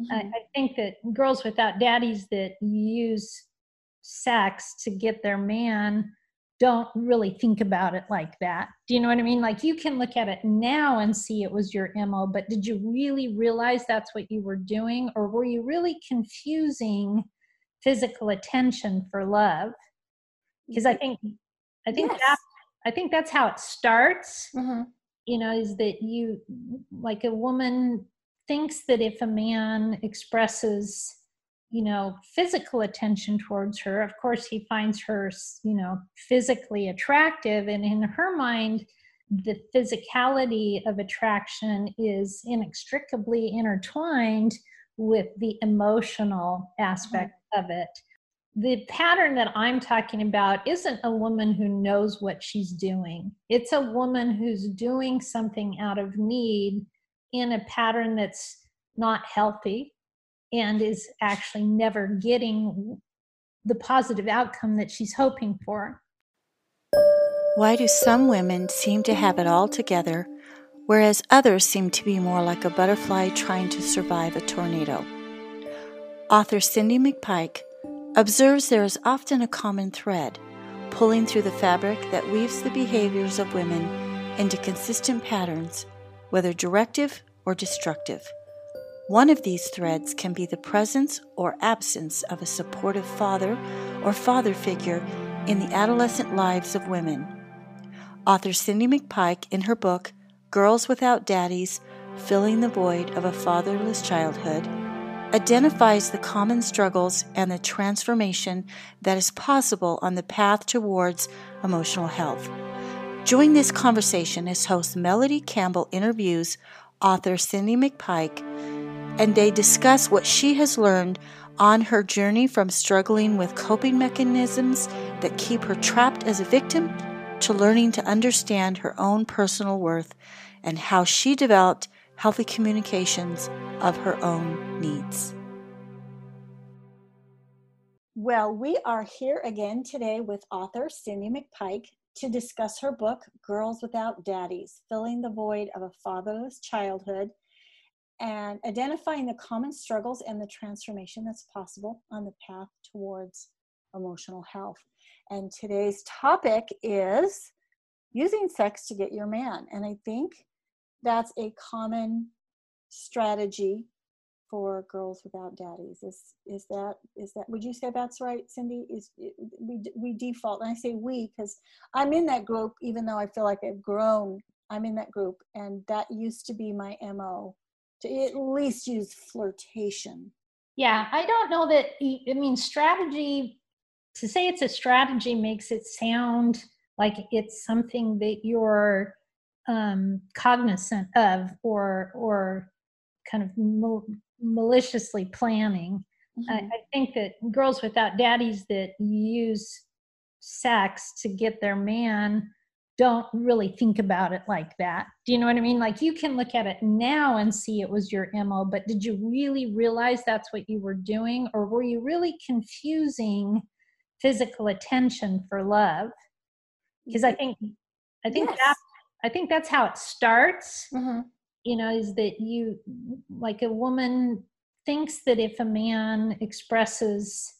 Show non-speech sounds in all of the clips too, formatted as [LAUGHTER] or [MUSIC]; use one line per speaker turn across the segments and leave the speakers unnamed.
Mm-hmm. I, I think that girls without daddies that use sex to get their man don't really think about it like that. Do you know what I mean? Like you can look at it now and see it was your MO, but did you really realize that's what you were doing? Or were you really confusing physical attention for love? Because I think I think yes. that I think that's how it starts. Mm-hmm. You know, is that you like a woman thinks that if a man expresses you know physical attention towards her of course he finds her you know physically attractive. And in her mind the physicality of attraction is inextricably intertwined with the emotional aspect mm-hmm. of it. The pattern that i'm talking about isn't a woman who knows what she's doing. It's a woman who's doing something out of need in a pattern that's not healthy and is actually never getting the positive outcome that she's hoping for.
Why do some women seem to have it all together, whereas others seem to be more like a butterfly trying to survive a tornado? Author Cindy McPike observes there is often a common thread pulling through the fabric that weaves the behaviors of women into consistent patterns, whether directive or destructive. One of these threads can be the presence or absence of a supportive father or father figure in the adolescent lives of women. Author Cindy McPike, in her book Girls Without Daddies Filling the Void of a Fatherless Childhood, identifies the common struggles and the transformation that is possible on the path towards emotional health. Join this conversation as host Melody Campbell interviews author Cindy McPike and they discuss what she has learned on her journey from struggling with coping mechanisms that keep her trapped as a victim to learning to understand her own personal worth and how she developed healthy communications of her own needs. Well, we are here again today with author Cindy McPike to discuss her book, Girls Without Daddies Filling the Void of a Fatherless Childhood and identifying the common struggles and the transformation that's possible on the path towards emotional health. And today's topic is using sex to get your man. And I think that's a common strategy for girls without daddies is is that is that would you say that's right cindy is we we default and i say we because i'm in that group even though i feel like i've grown i'm in that group and that used to be my mo to at least use flirtation.
Yeah, I don't know that. I mean, strategy, to say it's a strategy makes it sound like it's something that you're um, cognizant of or, or kind of maliciously planning. Mm-hmm. I, I think that girls without daddies that use sex to get their man don't really think about it like that. Do you know what I mean? Like you can look at it now and see it was your MO, but did you really realize that's what you were doing? Or were you really confusing physical attention for love? Because I think I think yes. that I think that's how it starts. Mm-hmm. You know, is that you like a woman thinks that if a man expresses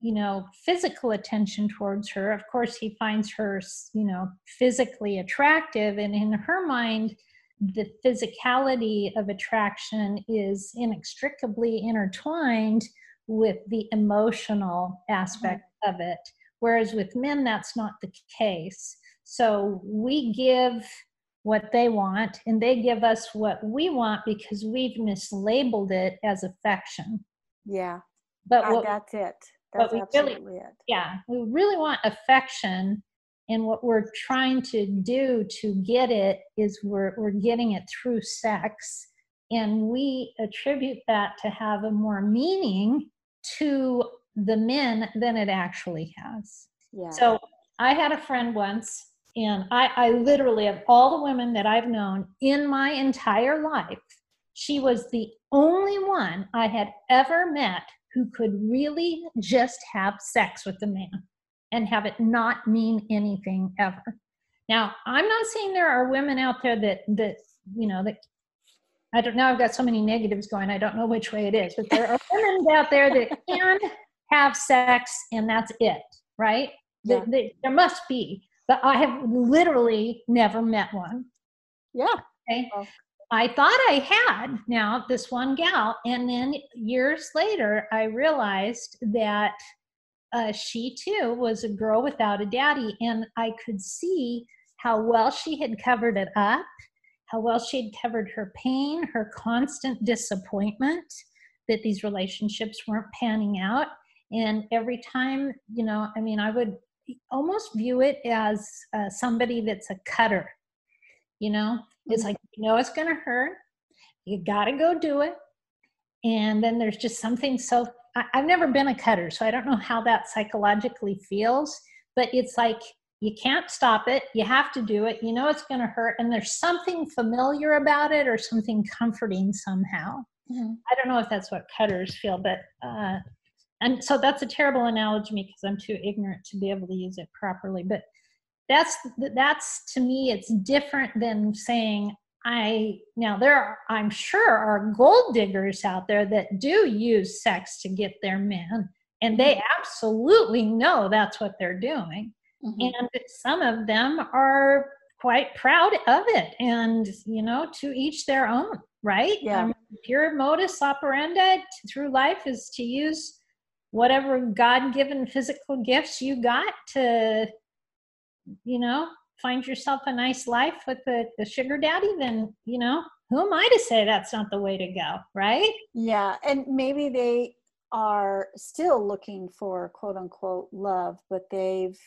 you know physical attention towards her of course he finds her you know physically attractive. And in her mind the physicality of attraction is inextricably intertwined with the emotional aspect mm-hmm. of it. Whereas with men that's not the case. So we give what they want and they give us what we want because we've mislabeled it as affection
yeah
but ah, what,
that's it
that's
but we really, it.
Yeah, we really want affection, and what we're trying to do to get it is we're we're getting it through sex, and we attribute that to have a more meaning to the men than it actually has. Yeah. So I had a friend once, and I, I literally of all the women that I've known in my entire life, she was the only one I had ever met who could really just have sex with a man and have it not mean anything ever. Now, I'm not saying there are women out there that that you know that I don't know. I've got so many negatives going. I don't know which way it is, but there are women out there that can have sex and that's it, right?
Yeah.
The- the- there must be, but I have literally never met one.
Yeah.
Okay.
Well-
I thought I had now this one gal, and then years later, I realized that uh, she too was a girl without a daddy, and I could see how well she had covered it up, how well she had covered her pain, her constant disappointment that these relationships weren't panning out. And every time, you know, I mean, I would almost view it as uh, somebody that's a cutter. You know, it's
Mhm.
like, you know, it's going to hurt. You got to go do it. And then there's just something so, I, I've never been a cutter, so I don't know how that psychologically feels, but it's like you can't stop it. You have to do it. You know it's going to hurt. And there's something familiar about it or something comforting somehow.
Mhm.
I don't know if that's what cutters feel, but uh, and so that's a terrible analogy because I'm too ignorant to be able to use it properly. But that's that's to me, it's different than saying I now there are I'm sure are gold diggers out there that do use sex to get their men, and they absolutely know that's what they're doing
Mhm.
and some of them are quite proud of it and you know to each their own right
Yeah.
Um, pure modus operandi through life is to use whatever god-given physical gifts you got to you know find yourself a nice life with the, the sugar daddy then you know who am i to say that's not the way to go right
Yeah, and maybe they are still looking for quote unquote love, but they've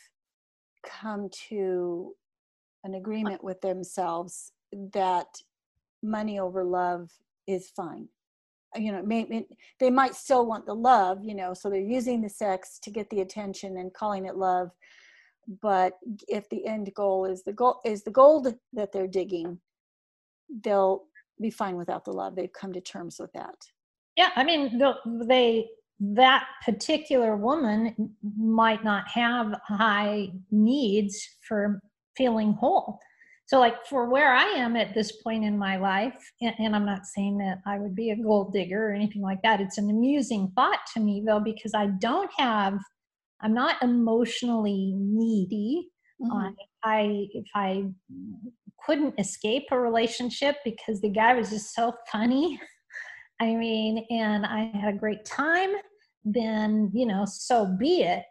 come to an agreement with themselves that money over love is fine. You know, maybe they might still want the love, you know, so they're using the sex to get the attention and calling it love. But if the end goal is the goal is the gold that they're digging, they'll be fine without the love. They've come to terms with that.
Yeah, I mean, the- they that particular woman might not have high needs for feeling whole. So, like for where I am at this point in my life, and, and I'm not saying that I would be a gold digger or anything like that. It's an amusing thought to me though, because I don't have, I'm not emotionally needy.
Mhm.
I, I if I couldn't escape a relationship because the guy was just so funny. [LAUGHS] I mean, and I had a great time, then you know, so be it.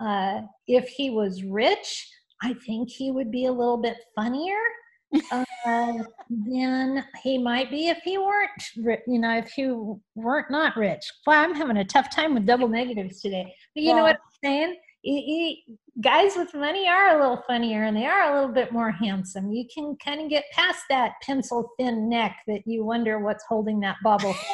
Uh, if he was rich, I think he would be a little bit funnier uh, than he might be if he weren't, ri- you know, if he weren't not rich. Well, I'm having a tough time with double negatives today. But you know what I'm saying? He- he- guys with money are a little funnier and they are a little bit more handsome. You can kind of get past that pencil thin neck that you wonder what's holding that bubble. [LAUGHS]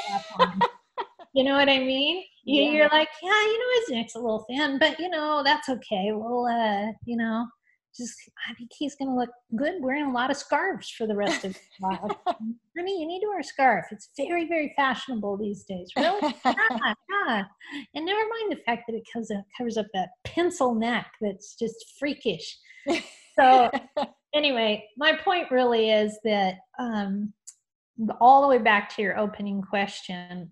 You know what I mean? You,
Yeah.
You're like, yeah, you know, his neck's a little thin, but you know, that's okay. Well, uh, you know, just I think he's gonna look good wearing a lot of scarves for the rest of his life. [LAUGHS] Honey, you need to wear a scarf. It's very, very fashionable these days. Really? [LAUGHS] yeah, yeah. And never mind the fact that it covers up, covers up that pencil neck that's just freakish. So [LAUGHS] anyway, my point really is that um, all the way back to your opening question,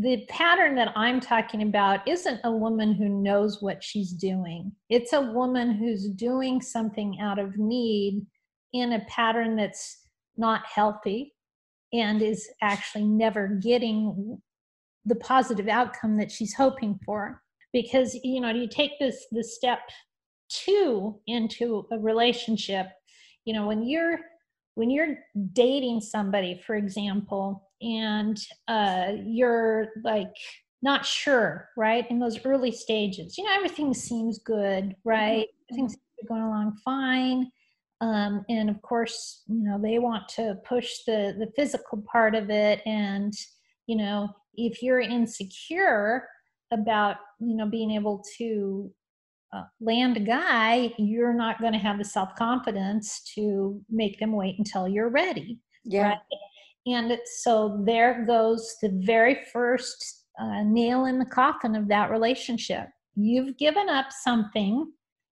the pattern that I'm talking about isn't a woman who knows what she's doing. It's a woman who's doing something out of need in a pattern that's not healthy and is actually never getting the positive outcome that she's hoping for because you know you take this this step two into a relationship you know when you're when you're dating somebody for example and uh, you're like not sure right in those early stages you know everything seems good right everything's going along fine um, and of course you know they want to push the the physical part of it and you know if you're insecure about you know being able to uh, land a guy you're not going to have the self-confidence to make them wait until you're ready
yeah.
right? And so there goes the very first uh, nail in the coffin of that relationship you've given up something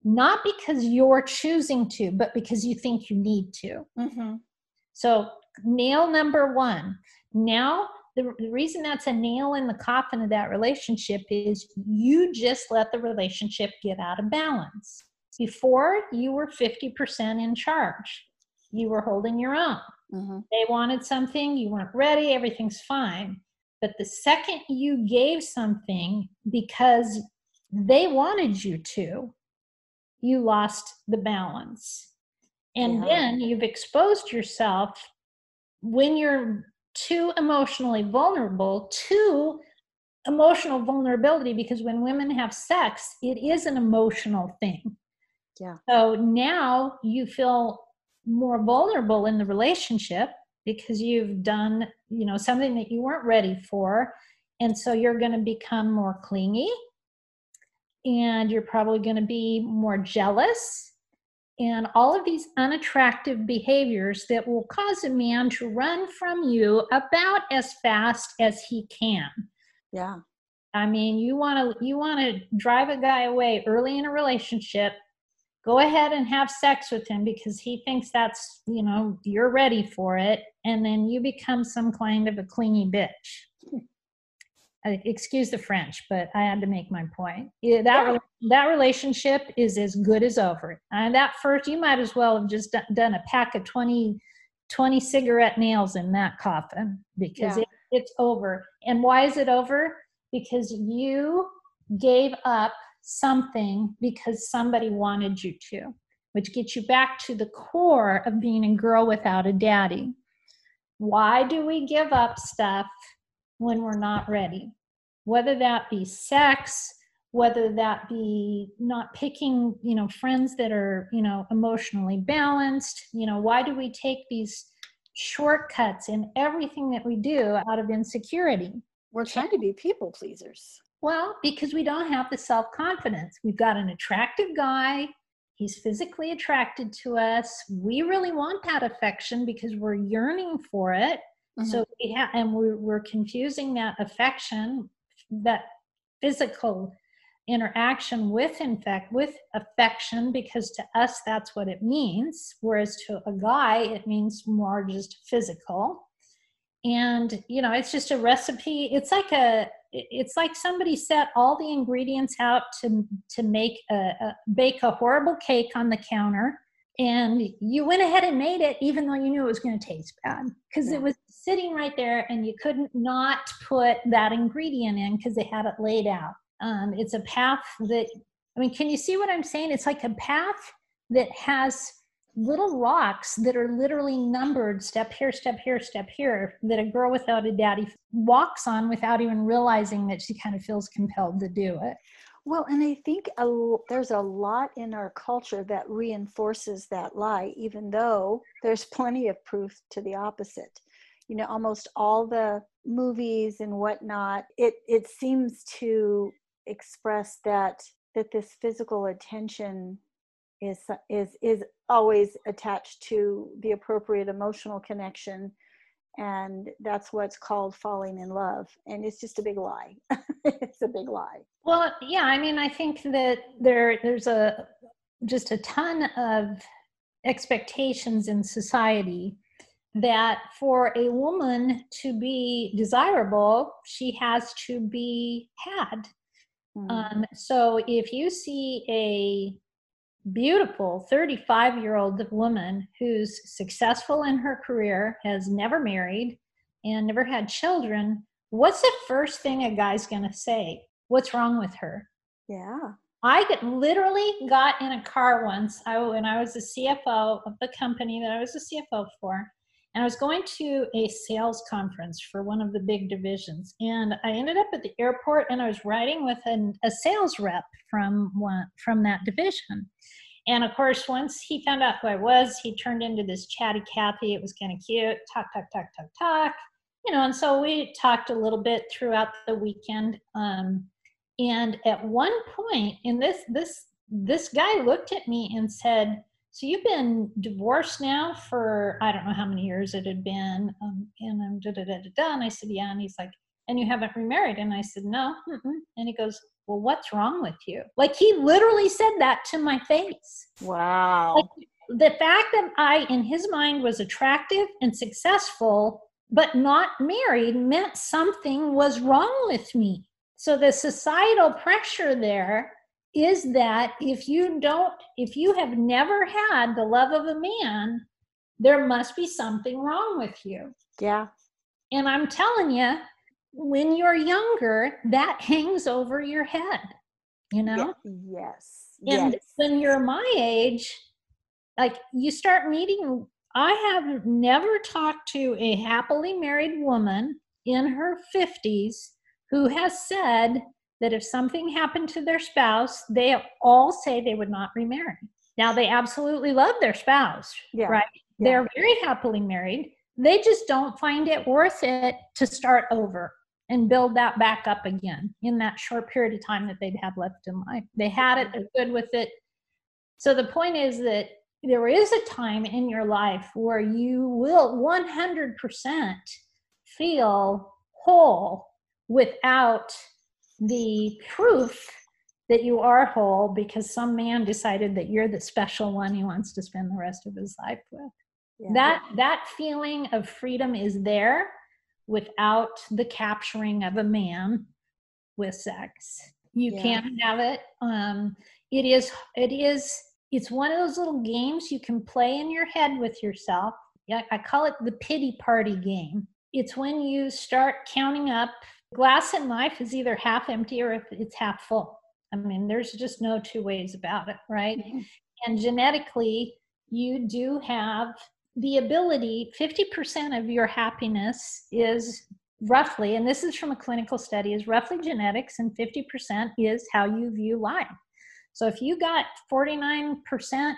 not because you're choosing to but because you think you need to
hmm
so nail number one. Now, the, the reason that's a nail in the coffin of that relationship is you just let the relationship get out of balance. Before, you were 50% in charge, you were holding your own. Mm-hmm. They wanted something, you weren't ready, everything's fine. But the second you gave something because they wanted you to, you lost the balance. And yeah. then you've exposed yourself when you're too emotionally vulnerable to emotional vulnerability because when women have sex, it is an emotional thing.
Yeah.
So now you feel more vulnerable in the relationship because you've done, you know, something that you weren't ready for. And so you're going to become more clingy and you're probably going to be more jealous and all of these unattractive behaviors that will cause a man to run from you about as fast as he can.
Yeah.
I mean, you want to you want to drive a guy away early in a relationship. Go ahead and have sex with him because he thinks that's, you know, you're ready for it and then you become some kind of a clingy bitch excuse the French, but I had to make my point. Yeah, that yeah. that relationship is as good as over. And that first, you might as well have just done a pack of 20, 20 cigarette nails in that coffin because yeah. it, it's over. And why is it over? Because you gave up something because somebody wanted you to, which gets you back to the core of being a girl without a daddy. Why do we give up stuff when we're not ready? Whether that be sex, whether that be not picking, you know, friends that are, you know, emotionally balanced. You know, why do we take these shortcuts in everything that we do out of insecurity?
We're trying to be people pleasers.
Well, because we don't have the self confidence. We've got an attractive guy. He's physically attracted to us. We really want that affection because we're yearning for it. Mm-hmm. So we have, and we're, we're confusing that affection, that physical interaction with in fact with affection because to us that's what it means whereas to a guy it means more just physical and you know it's just a recipe it's like a it's like somebody set all the ingredients out to to make a, a bake a horrible cake on the counter and you went ahead and made it even though you knew it was going to taste bad because yeah. it was sitting right there and you couldn't not put that ingredient in because they had it laid out um, it's a path that i mean can you see what i'm saying it's like a path that has little rocks that are literally numbered step here step here step here that a girl without a daddy walks on without even realizing that she kind of feels compelled to do it
well, and I think a, there's a lot in our culture that reinforces that lie, even though there's [LAUGHS] plenty of proof to the opposite. You know, almost all the movies and whatnot, it it seems to express that that this physical attention is is is always attached to the appropriate emotional connection and that's what's called falling in love and it's just a big lie. [LAUGHS] It's a big lie.
Well yeah i mean i think that there there's a just a ton of expectations in society that for a woman to be desirable she has to be had. Mm. um, so if you see a beautiful 35 year old woman who's successful in her career, has never married, and never had children, what's the first thing a guy's going to say? What's wrong with her?
Yeah.
I get, literally got in a car once I, when I was the CFO of the company that I was the CFO for. And I was going to a sales conference for one of the big divisions. And I ended up at the airport and I was riding with an, a sales rep from, one, from that division. And of course, once he found out who I was, he turned into this chatty Cathy. It was kind of cute. Talk, talk, talk, talk, talk. You know, and so we talked a little bit throughout the weekend. Um, and at one point, in this this this guy looked at me and said, "So you've been divorced now for I don't know how many years it had been." Um, and I'm da da da da da. And I said, "Yeah." And he's like, "And you haven't remarried?" And I said, "No." Mm-mm. And he goes, well, what's wrong with you? Like he literally said that to my face.
Wow.
Like, the fact that I, in his mind, was attractive and successful, but not married, meant something was wrong with me. So the societal pressure there is that if you don't, if you have never had the love of a man, there must be something wrong with you.
Yeah.
And I'm telling you, when you're younger, that hangs over your head, you know?
Yeah. Yes.
And
yes.
when you're my age, like you start meeting, I have never talked to a happily married woman in her 50s who has said that if something happened to their spouse, they all say they would not remarry. Now, they absolutely love their spouse,
Yeah.
right?
Yeah.
They're very happily married. They just don't find it worth it to start over and build that back up again in that short period of time that they'd have left in life. They had it, they're good with it. So the point is that there is a time in your life where you will 100% feel whole without the proof that you are whole because some man decided that you're the special one he wants to spend the rest of his life with.
Yeah.
that that feeling of freedom is there without the capturing of a man with sex. You
Yeah.
can't have it. Um it is it is it's one of those little games you can play in your head with yourself. Yeah i call it the pity party game. It's when you start counting up glass in life is either half empty or it's half full. I mean there's just no two ways about it right?
Mhm.
and genetically you do have the ability 50% of your happiness is roughly and this is from a clinical study is roughly genetics and 50% is how you view life. So if you got 49%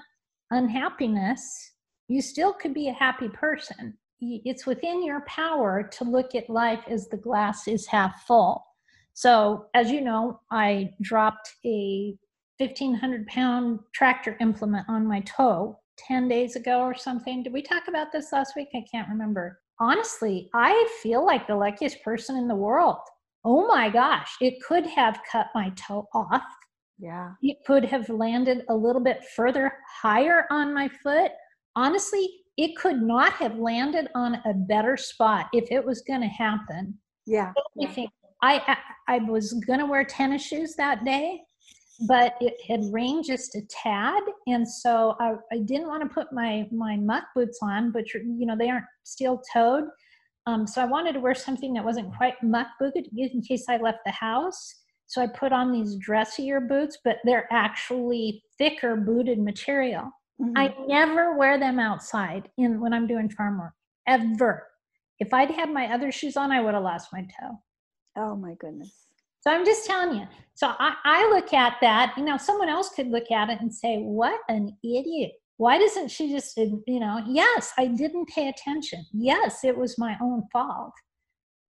unhappiness you still could be a happy person it's within your power to look at life as the glass is half full so as you know i dropped a 1500 pound tractor implement on my toe 10 days ago or something. Did we talk about this last week? I can't remember. Honestly, I feel like the luckiest person in the world. Oh my gosh, it could have cut my toe off.
Yeah.
It could have landed a little bit further higher on my foot. Honestly, it could not have landed on a better spot if it was going to happen.
Yeah.
I I, I I was gonna wear tennis shoes that day, but it had rained just a tad, and so I, I didn't want to put my my muck boots on, but you know they aren't steel toed. Um, so I wanted to wear something that wasn't quite muck booted in case I left the house. So I put on these dressier boots, but they're actually thicker booted material.
Mhm.
I never wear them outside in when I'm doing farm work ever. If I'd had my other shoes on, I would have lost my toe.
oh my goodness.
So I'm just telling you. So I, I look at that, you know, someone else could look at it and say, what an idiot. Why doesn't she just, you know, yes, I didn't pay attention. Yes, it was my own fault.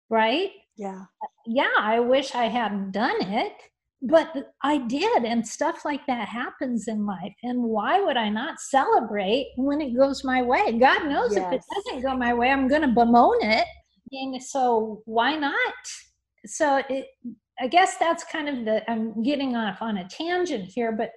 Right?
Yeah.
Yeah, I wish I hadn't done it, but I did. And stuff like that happens in life. And why would I not celebrate when it goes my way? God knows if it doesn't go my way, I'm going to bemoan it. And so why not? So it, I guess that's kind of the, I'm getting off on a tangent here, but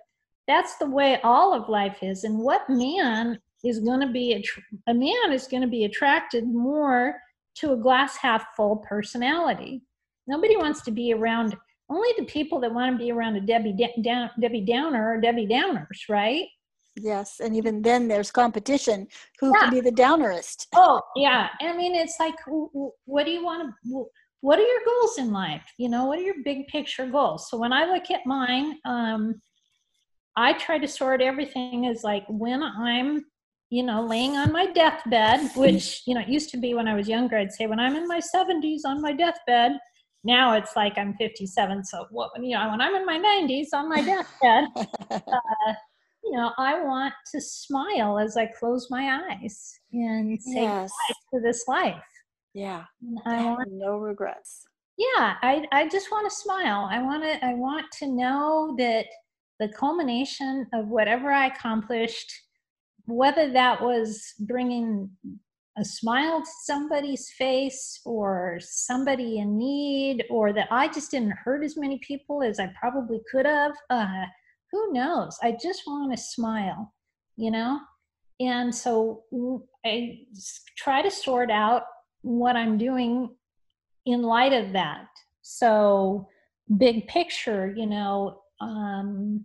that's the way all of life is. And what man is going to be, a man is going to be attracted more to a glass half full personality. Nobody wants to be around, only the people that want to be around a Debbie, down, Debbie Downer or Debbie Downers, right?
Yes. And even then there's competition. Who
Yeah.
can be the downerist?
Oh, yeah. I mean, it's like, what do you want to, what are your goals in life? You know, what are your big picture goals? So when I look at mine, um, I try to sort everything as like when I'm, you know, laying on my deathbed, which, you know, it used to be when I was younger, I'd say when I'm in my 70s on my deathbed. Now it's like I'm 57. So, what, you know, when I'm in my 90s on my deathbed, [LAUGHS] uh, you know, I want to smile as I close my eyes and say
yes.
to this life.
Yeah.
And I want,
no regrets.
yeah, I, I just want to smile. I want to, I want to know that the culmination of whatever I accomplished, whether that was bringing a smile to somebody's face or somebody in need, or that I just didn't hurt as many people as I probably could have. Uh, who knows? I just want to smile, you know? and so I try to sort out what I'm doing in light of that. So, big picture, you know, um,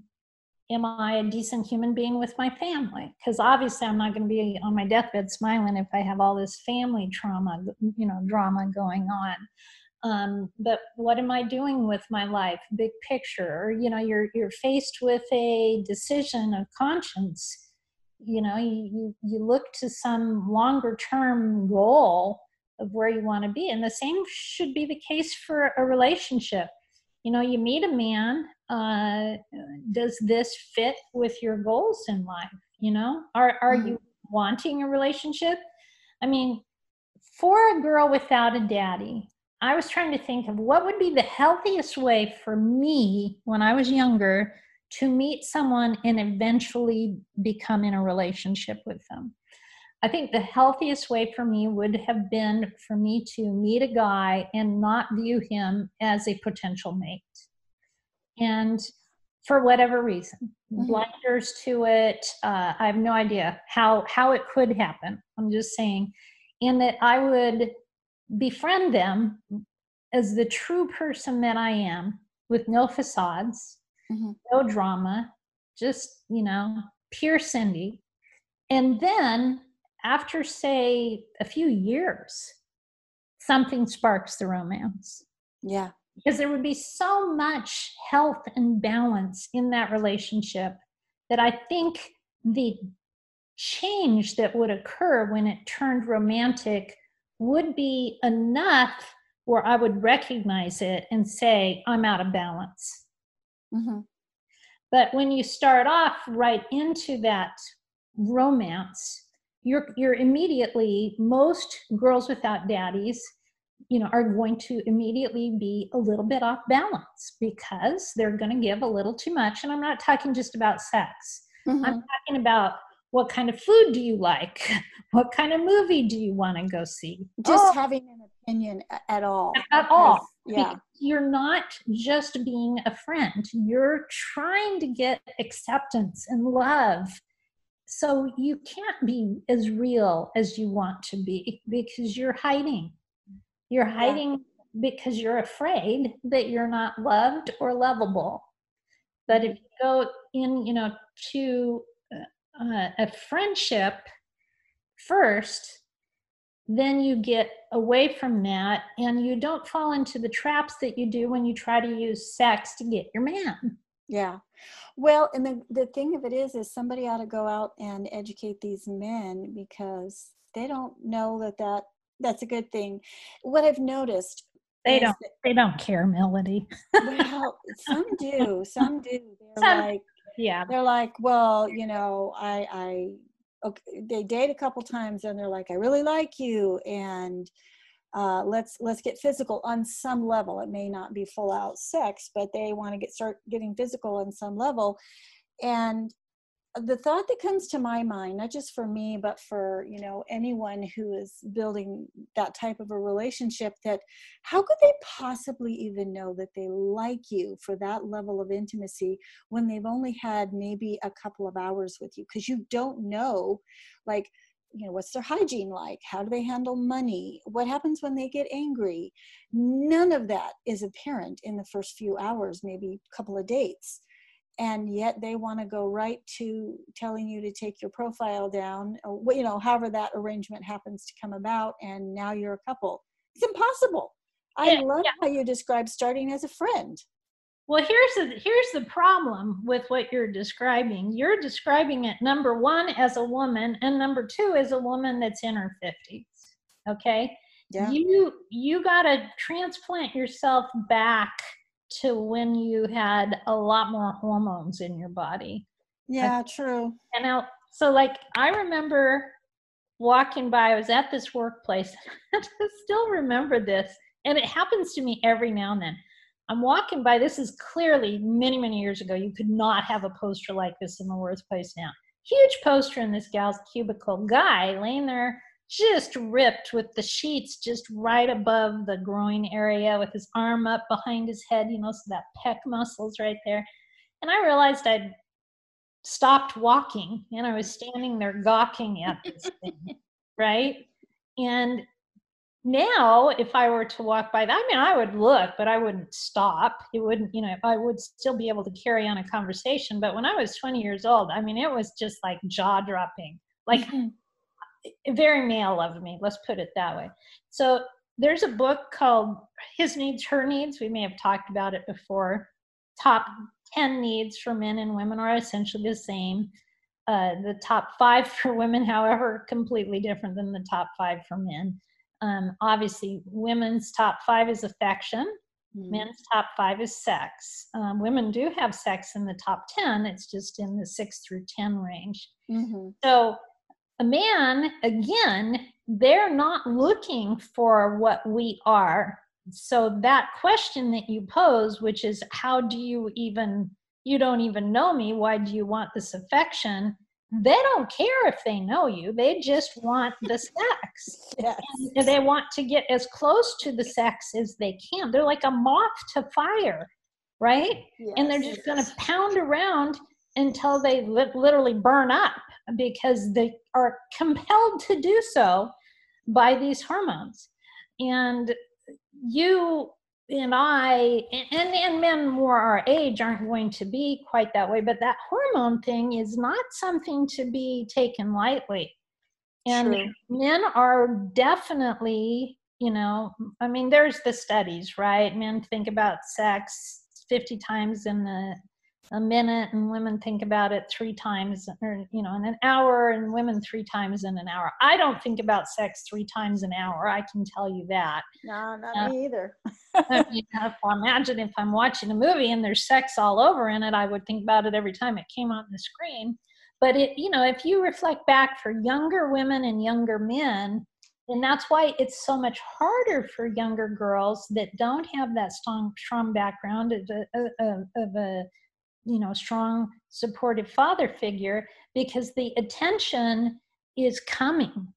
am I a decent human being with my family? Because obviously, I'm not going to be on my deathbed smiling if I have all this family trauma, you know, drama going on. Um, but what am I doing with my life? Big picture. You know, you're you're faced with a decision of conscience. You know, you you, you look to some longer term goal of where you want to be, and the same should be the case for a relationship you know you meet a man uh, does this fit with your goals in life you know are are mm-hmm. you wanting a relationship i mean for a girl without a daddy i was trying to think of what would be the healthiest way for me when i was younger to meet someone and eventually become in a relationship with them I think the healthiest way for me would have been for me to meet a guy and not view him as a potential mate. And for whatever reason, mm-hmm. blinders to it. Uh, I have no idea how how it could happen. I'm just saying, and that I would befriend them as the true person that I am, with no facades, mm-hmm. no drama, just you know, pure Cindy. And then after, say, a few years, something sparks the romance.
Yeah.
Because there would be so much health and balance in that relationship that I think the change that would occur when it turned romantic would be enough where I would recognize it and say, I'm out of balance. Mm-hmm. But when you start off right into that romance, you're you're immediately most girls without daddies you know are going to immediately be a little bit off balance because they're going to give a little too much and i'm not talking just about sex. Mm-hmm. i'm talking about what kind of food do you like? [LAUGHS] What kind of movie do you want to go see?
Just oh, having an opinion at all
at because, all yeah you're not just being a friend you're trying to get acceptance and love. So you can't be as real as you want to be because you're hiding. You're hiding yeah. because you're afraid that you're not loved or lovable. But if you go in, you know, to uh, a friendship first, then you get away from that and you don't fall into the traps that you do when you try to use sex to get your man.
Yeah. Well, and the, the thing of it is, is somebody ought to go out and educate these men because they don't know that, that that's a good thing. What I've noticed.
They don't, that, they don't care, Melody.
well, some [LAUGHS] do, some do. They're some, like,
yeah,
they're like, well, you know, I, I, okay, they date a couple times and they're like, I really like you. And, uh, let's let's get physical on some level it may not be full out sex but they want to get start getting physical on some level and the thought that comes to my mind not just for me but for you know anyone who is building that type of a relationship that how could they possibly even know that they like you for that level of intimacy when they've only had maybe a couple of hours with you? Because you don't know like you know what's their hygiene like? How do they handle money? What happens when they get angry? None of that is apparent in the first few hours maybe a couple of dates and yet they want to go right to telling you to take your profile down or you know however that arrangement happens to come about and now you're a couple it's impossible i yeah, love yeah. how you describe starting as a friend
well, here's the here's the problem with what you're describing. You're describing it number one as a woman, and number two as a woman that's in her fifties. Okay, yeah. you you got to transplant yourself back to when you had a lot more hormones in your body.
Yeah, true.
And now, so like I remember walking by. I was at this workplace. [LAUGHS] I still remember this, and it happens to me every now and then I'm walking by. This is clearly many, many years ago. You could not have a poster like this in the workplace now. Huge poster in this gal's cubicle. Guy laying there, just ripped with the sheets just right above the groin area with his arm up behind his head, you know, so that pec muscle's right there. And I realized I'd stopped walking and I was standing there gawking at this thing, [LAUGHS] right? And now, if I were to walk by that, I mean, I would look, but I wouldn't stop. It wouldn't, you know, I would still be able to carry on a conversation. But when I was 20 years old, I mean, it was just like jaw dropping, like mm-hmm. Very male of me, let's put it that way. So there's a book called His Needs, Her Needs. We may have talked about it before. Top 10 needs for men and women are essentially the same. Uh, the top five [LAUGHS] for women, however, completely different than the top five for men. Um, obviously, women's top five is affection, mm-hmm. men's top five is sex. Um, women do have sex in the top 10, it's just in the six through 10 range. Mm-hmm. So, a man, again, they're not looking for what we are. So, that question that you pose, which is, how do you even, you don't even know me, why do you want this affection? they don't care if they know you they just want the [LAUGHS] sex yes. and they want to get as close to the sex as they can they're like a moth to fire right yes, and they're just yes. going to pound around until they li- literally burn up because they are compelled to do so by these hormones and you and I and and men more our age aren't going to be quite that way, but that hormone thing is not something to be taken lightly. And True. men are definitely, you know, I mean, there's the studies, right? Men think about sex 50 times in the a minute and women think about it three times or you know in an hour and women three times in an hour. I don't think about sex three times an hour i can tell you that.
No not uh, me either.
I mean, [LAUGHS] imagine if i'm watching a movie and there's sex all over in it i would think about it every time it came on the screen. But it you know if you reflect back for younger women and younger men and that's why it's so much harder for younger girls that don't have that strong strong background of a, of a you know strong supportive father figure because the attention is coming.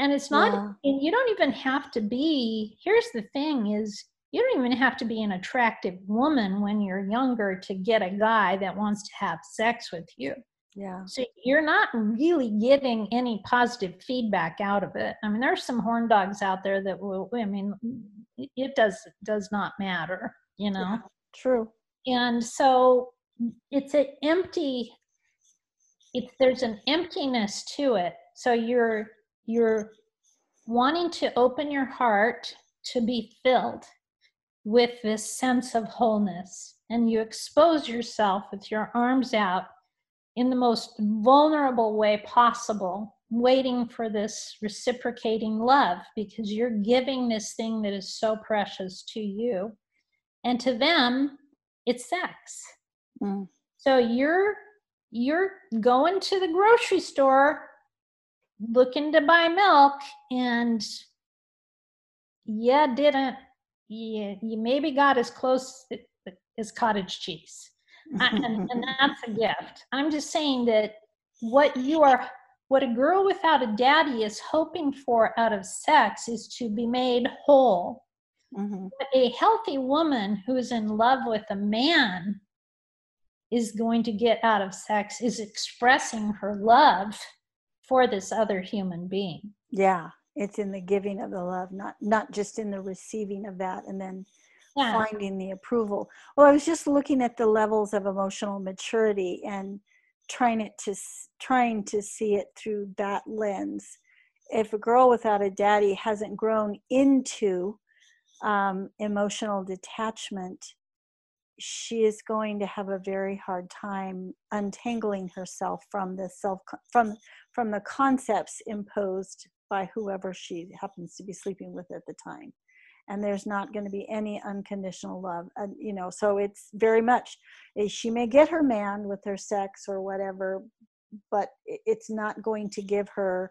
And it's not yeah. and you don't even have to be here's the thing is you don't even have to be an attractive woman when you're younger to get a guy that wants to have sex with you.
Yeah.
So you're not really getting any positive feedback out of it. I mean there's some horn dogs out there that will i mean it does does not matter you know? Yeah,
true.
And so it's an empty it's there's an emptiness to it. So you're you're wanting to open your heart to be filled with this sense of wholeness. And you expose yourself with your arms out in the most vulnerable way possible waiting for this reciprocating love because you're giving this thing that is so precious to you. And to them it's sex Mm. So you're you're going to the grocery store looking to buy milk and yeah didn't you, you maybe got as close as cottage cheese [LAUGHS] and, and that's a gift i'm just saying that what you are what a girl without a daddy is hoping for out of sex is to be made whole mm-hmm. a healthy woman who's in love with a man is going to get out of sex is expressing her love for this other human being.
Yeah it's in the giving of the love not not just in the receiving of that and then yeah. finding the approval. Well i was just looking at the levels of emotional maturity and trying it to trying to see it through that lens. If a girl without a daddy hasn't grown into um, emotional detachment she is going to have a very hard time untangling herself from the self from from the concepts imposed by whoever she happens to be sleeping with at the time. And there's not going to be any unconditional love and you know so it's very much eh, she may get her man with her sex or whatever but it's not going to give her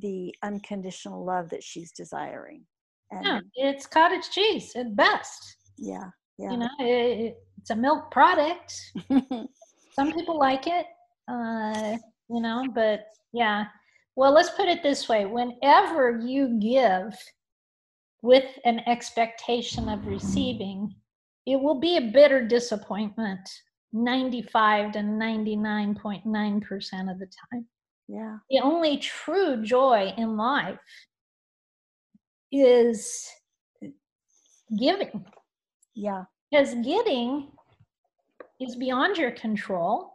the unconditional love that she's desiring.
And yeah, it's cottage cheese at best.
Yeah
yeah. You know, it, it's a milk product. [LAUGHS] Some people like it, uh, you know, but yeah. Well, let's put it this way whenever you give with an expectation of receiving, it will be a bitter disappointment 95 to 99.9% of the time.
Yeah.
The only true joy in life is giving.
Yeah.
Because getting is beyond your control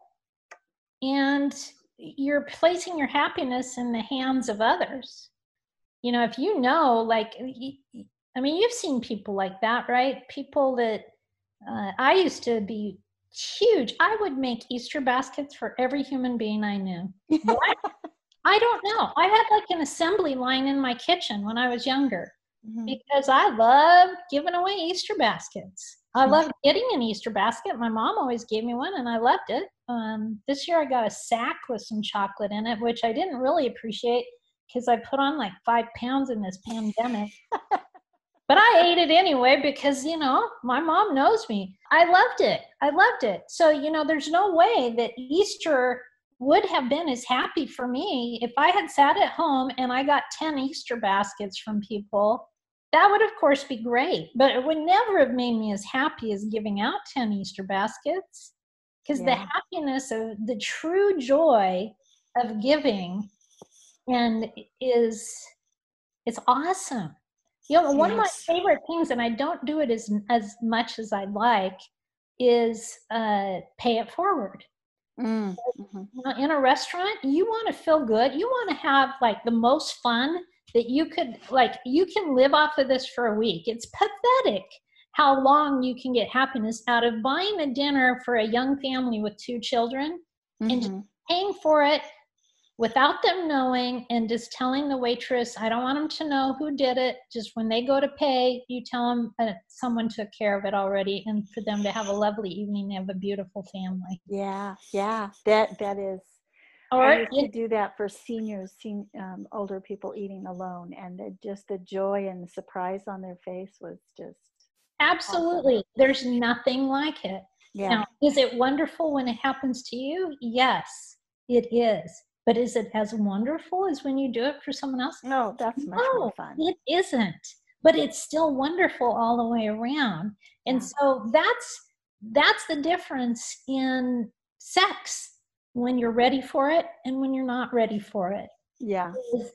and you're placing your happiness in the hands of others. You know, if you know, like, I mean, you've seen people like that, right? People that uh, I used to be huge. I would make Easter baskets for every human being I knew. [LAUGHS] What? I don't know. I had like an assembly line in my kitchen when I was younger mm-hmm. because I loved giving away Easter baskets. I loved getting an Easter basket. My mom always gave me one and I loved it. Um, this year I got a sack with some chocolate in it, which I didn't really appreciate because I put on like five pounds in this pandemic. [LAUGHS] but I ate it anyway because, you know, my mom knows me. I loved it. I loved it. So, you know, there's no way that Easter would have been as happy for me if I had sat at home and I got 10 Easter baskets from people. That would, of course, be great, but it would never have made me as happy as giving out 10 Easter baskets because yeah. the happiness of the true joy of giving and is it's awesome you know one of my favorite things and i don't do it as as much as i'd like is uh, pay it forward Mm, mm-hmm. In a restaurant, you want to feel good. You want to have like the most fun that you could, like, you can live off of this for a week. It's pathetic how long you can get happiness out of buying a dinner for a young family with two children mm-hmm. and paying for it without them knowing and just telling the waitress i don't want them to know who did it just when they go to pay you tell them uh, someone took care of it already and for them to have a lovely evening they have a beautiful family
yeah yeah that that is or I used to do that for seniors, um, older people eating alone, and the, just the joy and the surprise on their face was just
absolutely. Awesome. There's nothing like it. Yeah. Now, is it wonderful when it happens to you? Yes, it is. But is it as wonderful as when you do it for someone else?
No, that's much no, more fun.
It isn't. But it's still wonderful all the way around. And yeah. so that's that's the difference in sex when you're ready for it and when you're not ready for it.
Yeah.
Is,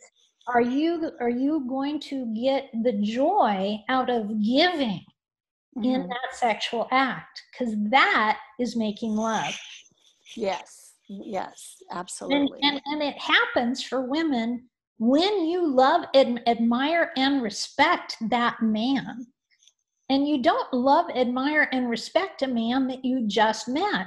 are you are you going to get the joy out of giving mm-hmm. in that sexual act? Because that is making love.
Yes Yes, absolutely.
And, and, and it happens for women when you love and admire and respect that man. And you don't love, admire, and respect a man that you just met.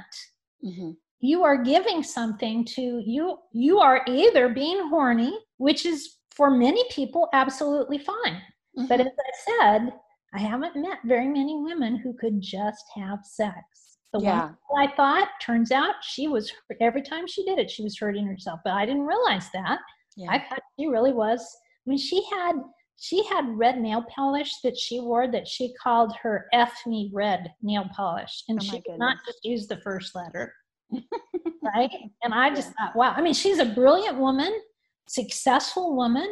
Mm-hmm. You are giving something to you. You are either being horny, which is for many people absolutely fine. Mm-hmm. But as I said, I haven't met very many women who could just have sex. The yeah. one I thought turns out she was every time she did it, she was hurting herself. But I didn't realize that. Yeah. I thought she really was. I mean, she had she had red nail polish that she wore that she called her F me red nail polish, and oh she did not just use the first letter, right? And I just thought, wow. I mean, she's a brilliant woman, successful woman,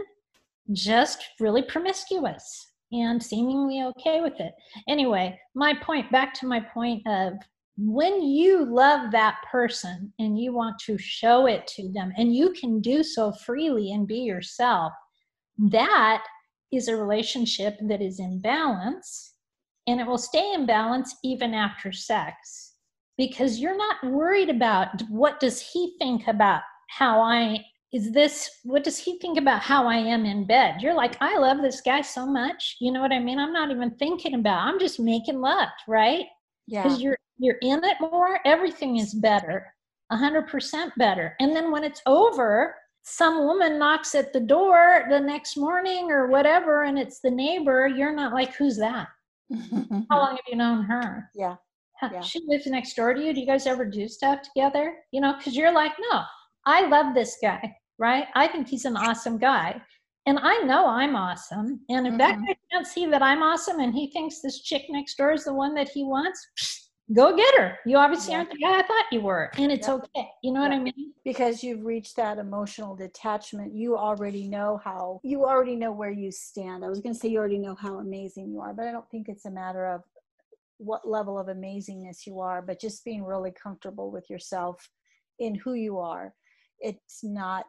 just really promiscuous and seemingly okay with it. Anyway, my point back to my point of when you love that person and you want to show it to them and you can do so freely and be yourself that is a relationship that is in balance and it will stay in balance even after sex because you're not worried about what does he think about how i is this what does he think about how i am in bed you're like i love this guy so much you know what i mean i'm not even thinking about i'm just making love right
yeah because
you're you're in it more, everything is better, 100% better. And then when it's over, some woman knocks at the door the next morning or whatever, and it's the neighbor, you're not like, who's that? [LAUGHS] How long have you known her?
Yeah. Yeah.
She lives next door to you. Do you guys ever do stuff together? You know, because you're like, no, I love this guy, right? I think he's an awesome guy. And I know I'm awesome. And if mm-hmm. that guy can't see that I'm awesome and he thinks this chick next door is the one that he wants, [SNIFFS] go get her. You obviously yeah. aren't the guy I thought you were, and it's okay. You know what I mean?
Because you've reached that emotional detachment. You already know how, you already know where you stand. I was going to say you already know how amazing you are, but I don't think it's a matter of what level of amazingness you are, but just being really comfortable with yourself in who you are. It's not,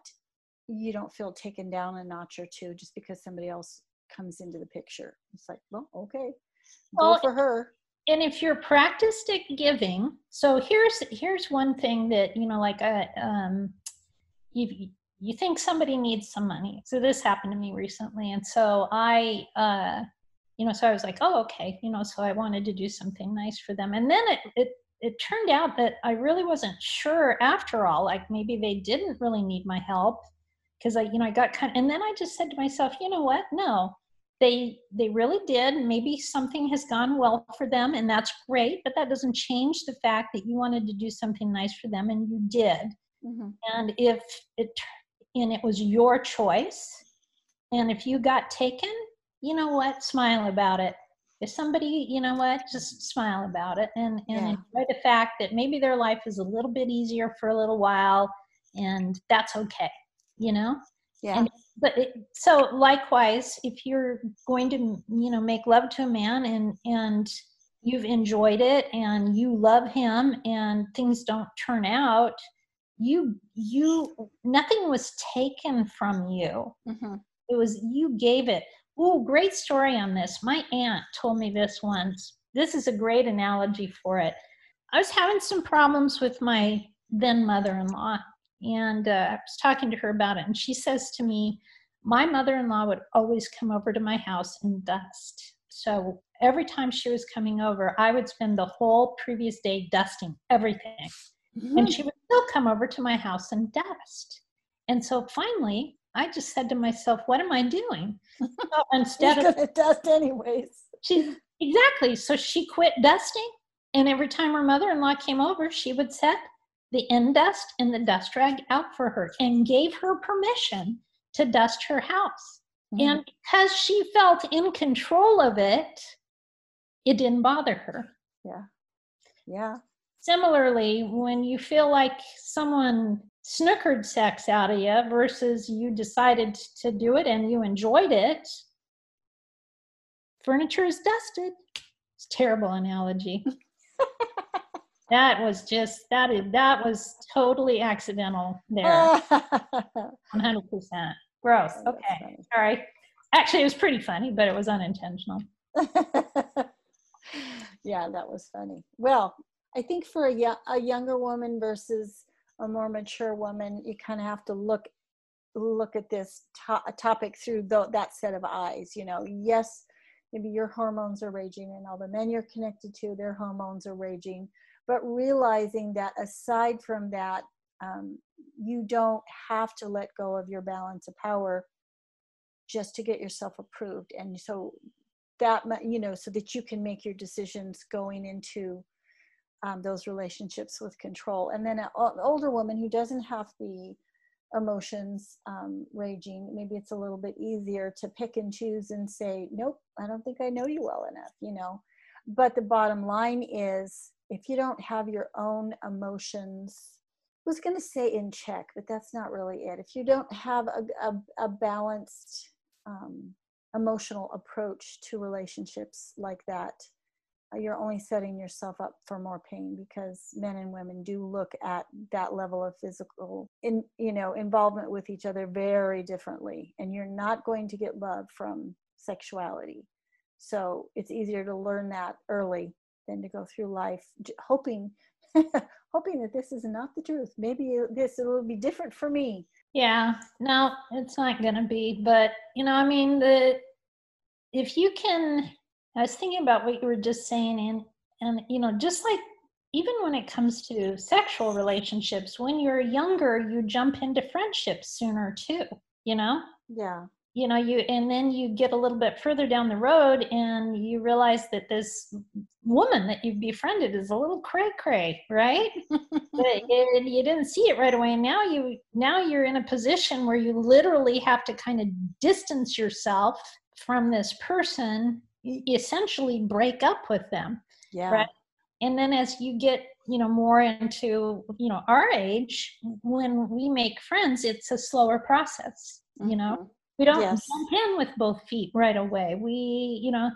you don't feel taken down a notch or two just because somebody else comes into the picture. It's like, well, okay, well, go for her.
And if you're practiced at giving, so here's here's one thing that you know, like a uh, um, you you think somebody needs some money. So this happened to me recently, and so I uh, you know, so I was like, oh, okay, you know, so I wanted to do something nice for them. And then it, it, it turned out that I really wasn't sure after all, like maybe they didn't really need my help because I, you know, I got kind of, and then I just said to myself, you know what? No, they, they really did. Maybe something has gone well for them and that's great, but that doesn't change the fact that you wanted to do something nice for them and you did. Mm-hmm. And if it, and it was your choice, and if you got taken, you know what, smile about it. If somebody, you know what, just smile about it and, and yeah. enjoy the fact that maybe their life is a little bit easier for a little while and that's okay, you know?
Yeah.
And, but it, so likewise, if you're going to, you know, make love to a man and, and you've enjoyed it and you love him and things don't turn out, you, you, nothing was taken from you. Mm-hmm. It was, you gave it Oh, great story on this. My aunt told me this once. This is a great analogy for it. I was having some problems with my then mother in law, and uh, I was talking to her about it. And she says to me, My mother in law would always come over to my house and dust. So every time she was coming over, I would spend the whole previous day dusting everything. Mm-hmm. And she would still come over to my house and dust. And so finally, I just said to myself, what am I doing? [LAUGHS]
Instead of gonna dust anyways.
She exactly. So she quit dusting. And every time her mother-in-law came over, she would set the end dust and the dust rag out for her and gave her permission to dust her house. Mm-hmm. And because she felt in control of it, it didn't bother her.
Yeah. Yeah.
Similarly, when you feel like someone snookered sex out of you versus you decided to do it and you enjoyed it, furniture is dusted. It's terrible analogy. [LAUGHS] that was just that is that was totally accidental there. [LAUGHS] 100%. Gross. Okay. Sorry. Actually, it was pretty funny, but it was unintentional. [LAUGHS]
yeah, that was funny. Well, I think for a, a younger woman versus a more mature woman, you kind of have to look look at this to- topic through the, that set of eyes. You know, yes, maybe your hormones are raging, and all the men you're connected to, their hormones are raging, but realizing that aside from that, um, you don't have to let go of your balance of power just to get yourself approved, and so that you know, so that you can make your decisions going into um, those relationships with control. And then an older woman who doesn't have the emotions um, raging, maybe it's a little bit easier to pick and choose and say, nope, I don't think I know you well enough, you know. But the bottom line is if you don't have your own emotions, I was going to say in check, but that's not really it. If you don't have a, a, a balanced um, emotional approach to relationships like that, Uh, you're only setting yourself up for more pain because men and women do look at that level of physical in you know involvement with each other very differently and you're not going to get love from sexuality. So it's easier to learn that early than to go through life hoping [LAUGHS] hoping that this is not the truth. Maybe this will be different for me.
Yeah no it's not going to be but you know i mean the if you can I was thinking about what you were just saying, and and you know, just like even when it comes to sexual relationships, when you're younger, you jump into friendships sooner too. You know.
Yeah.
You know, you and then you get a little bit further down the road, and you realize that this woman that you've befriended is a little cray cray, right? [LAUGHS] but it, you didn't see it right away. And now you now you're in a position where you literally have to kind of distance yourself from this person essentially break up with them
yeah right
and then as you get you know more into you know our age when we make friends it's a slower process you know mm-hmm. we don't yes. jump in with both feet right away we you know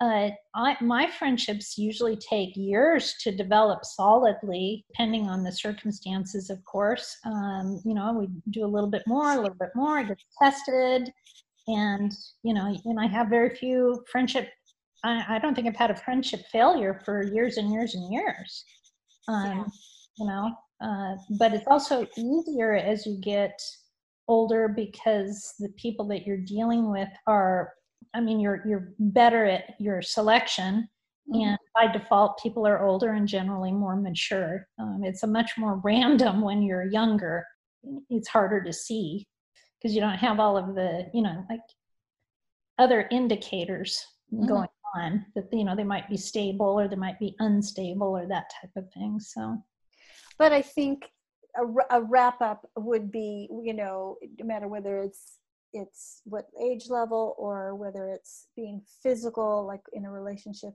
uh, I, my friendships usually take years to develop solidly, depending on the circumstances, of course. Um, you know, we do a little bit more, a little bit more, it gets tested. And, you know, and I have very few friendship, I, I don't think I've had a friendship failure for years and years and years. Um, yeah. You know, uh, but it's also easier as you get older because the people that you're dealing with are I mean, you're you're better at your selection, mm-hmm. and by default, people are older and generally more mature. Um, it's a much more [LAUGHS] random when you're younger. It's harder to see because you don't have all of the you know like other indicators mm-hmm. going on that you know they might be stable or they might be unstable or that type of thing. So,
but I think a, a wrap up would be you know no matter whether it's it's what age level or whether it's being physical like in a relationship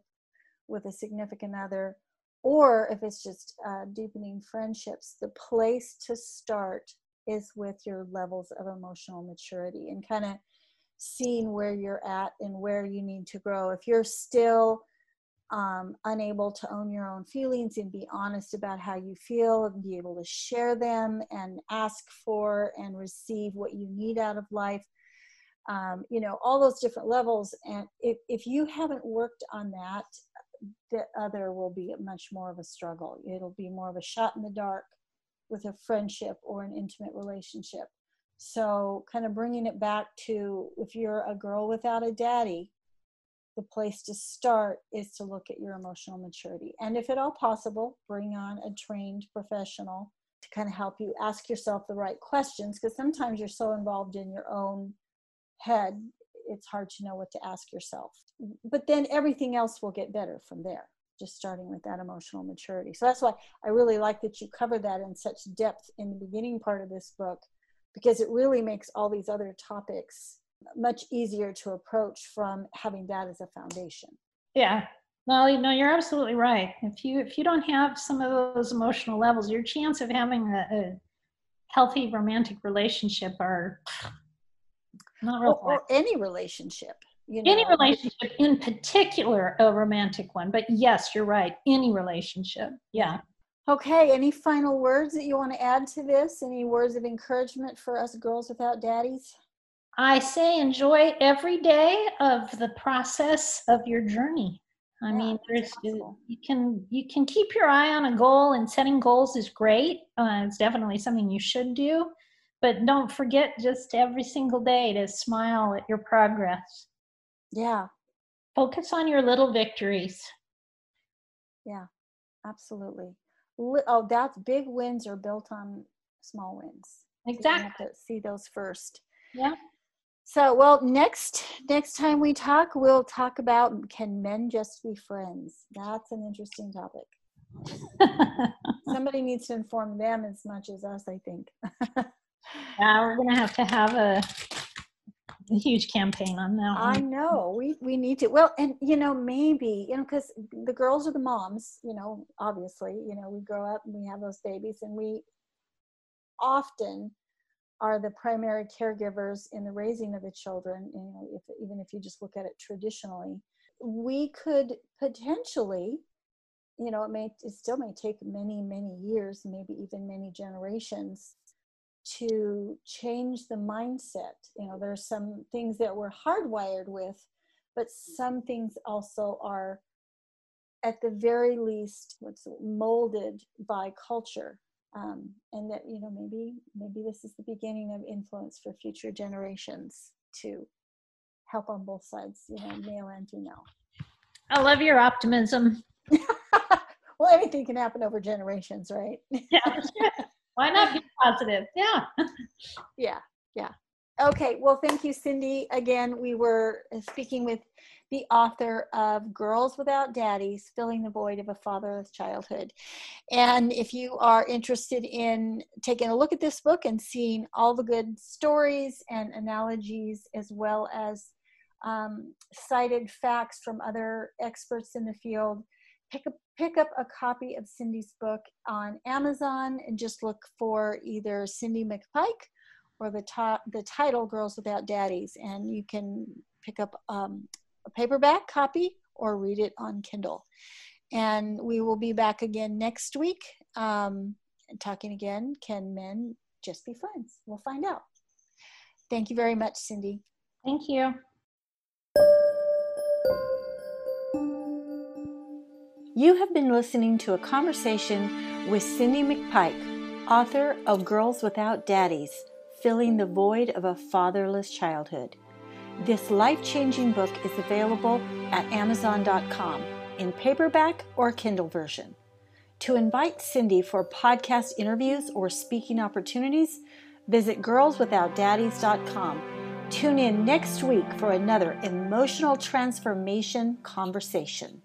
with a significant other or if it's just uh, deepening friendships the place to start is with your levels of emotional maturity and kind of seeing where you're at and where you need to grow. If you're still um, unable to own your own feelings and be honest about how you feel and be able to share them and ask for and receive what you need out of life um, you know all those different levels. And if, if you haven't worked on that the other will be much more of a struggle. It'll be more of a shot in the dark with a friendship or an intimate relationship so kind of bringing it back to if you're a girl without a daddy the place to start is to look at your emotional maturity. And if at all possible, bring on a trained professional to kind of help you ask yourself the right questions because sometimes you're so involved in your own head, it's hard to know what to ask yourself. But then everything else will get better from there, just starting with that emotional maturity. So that's why I really like that you cover that in such depth in the beginning part of this book because it really makes all these other topics much easier to approach from having that as a foundation.
Yeah. Well, you know, you're absolutely right. If you if you don't have some of those emotional levels, your chance of having a, a healthy romantic relationship are not real.
Or, or any relationship. You know?
Any relationship, in particular, a romantic one. But yes, you're right. Any relationship. Yeah.
Okay. Any final words that you want to add to this? Any words of encouragement for us girls without daddies?
I say enjoy every day of the process of your journey. I yeah, mean, there's you can you can keep your eye on a goal, and setting goals is great. Uh, it's definitely something you should do, but don't forget just every single day to smile at your progress.
Yeah.
Focus on your little victories.
Yeah, absolutely. Oh, that's big wins are built on small wins.
Exactly.
So see those first.
Yeah.
So, well, next next time we talk, we'll talk about can men just be friends? That's an interesting topic. [LAUGHS] Somebody needs to inform them as much as us, I think. [LAUGHS]
yeah, we're gonna have to have a, a huge campaign on that.
One. I know we we need to. Well, and you know maybe you know because the girls are the moms. You know, obviously, you know we grow up and we have those babies, and we often are the primary caregivers in the raising of the children, you know, if, even if you just look at it traditionally, we could potentially, you know, it may, it still may take many, many years, maybe even many generations to change the mindset. You know, there's some things that we're hardwired with, but some things also are at the very least what's molded by culture. Um, and that you know maybe maybe this is the beginning of influence for future generations to help on both sides you know male and female.
I love your optimism. [LAUGHS]
Well anything can happen over generations right?
Yeah [LAUGHS] why not be [LAUGHS] positive? Yeah. [LAUGHS]
Yeah yeah. Okay well thank you cindy. Again we were speaking with the author of Girls Without Daddies Filling the Void of a Fatherless Childhood. And if you are interested in taking a look at this book and seeing all the good stories and analogies, as well as um, cited facts from other experts in the field, pick up, pick up a copy of Cindy's book on Amazon and just look for either Cindy McPike or the, the title Girls Without Daddies, and you can pick up um, a paperback copy
or read it on Kindle. And we will be back again next week um, talking again. Can men just be friends? We'll find out. Thank you very much, Cindy.
Thank you.
You have been listening to a conversation with Cindy McPike, author of Girls Without Daddies Filling the Void of a Fatherless Childhood. This life changing book is available at Amazon.com in paperback or Kindle version. To invite Cindy for podcast interviews or speaking opportunities, visit girlswithoutdaddies.com. Tune in next week for another emotional transformation conversation.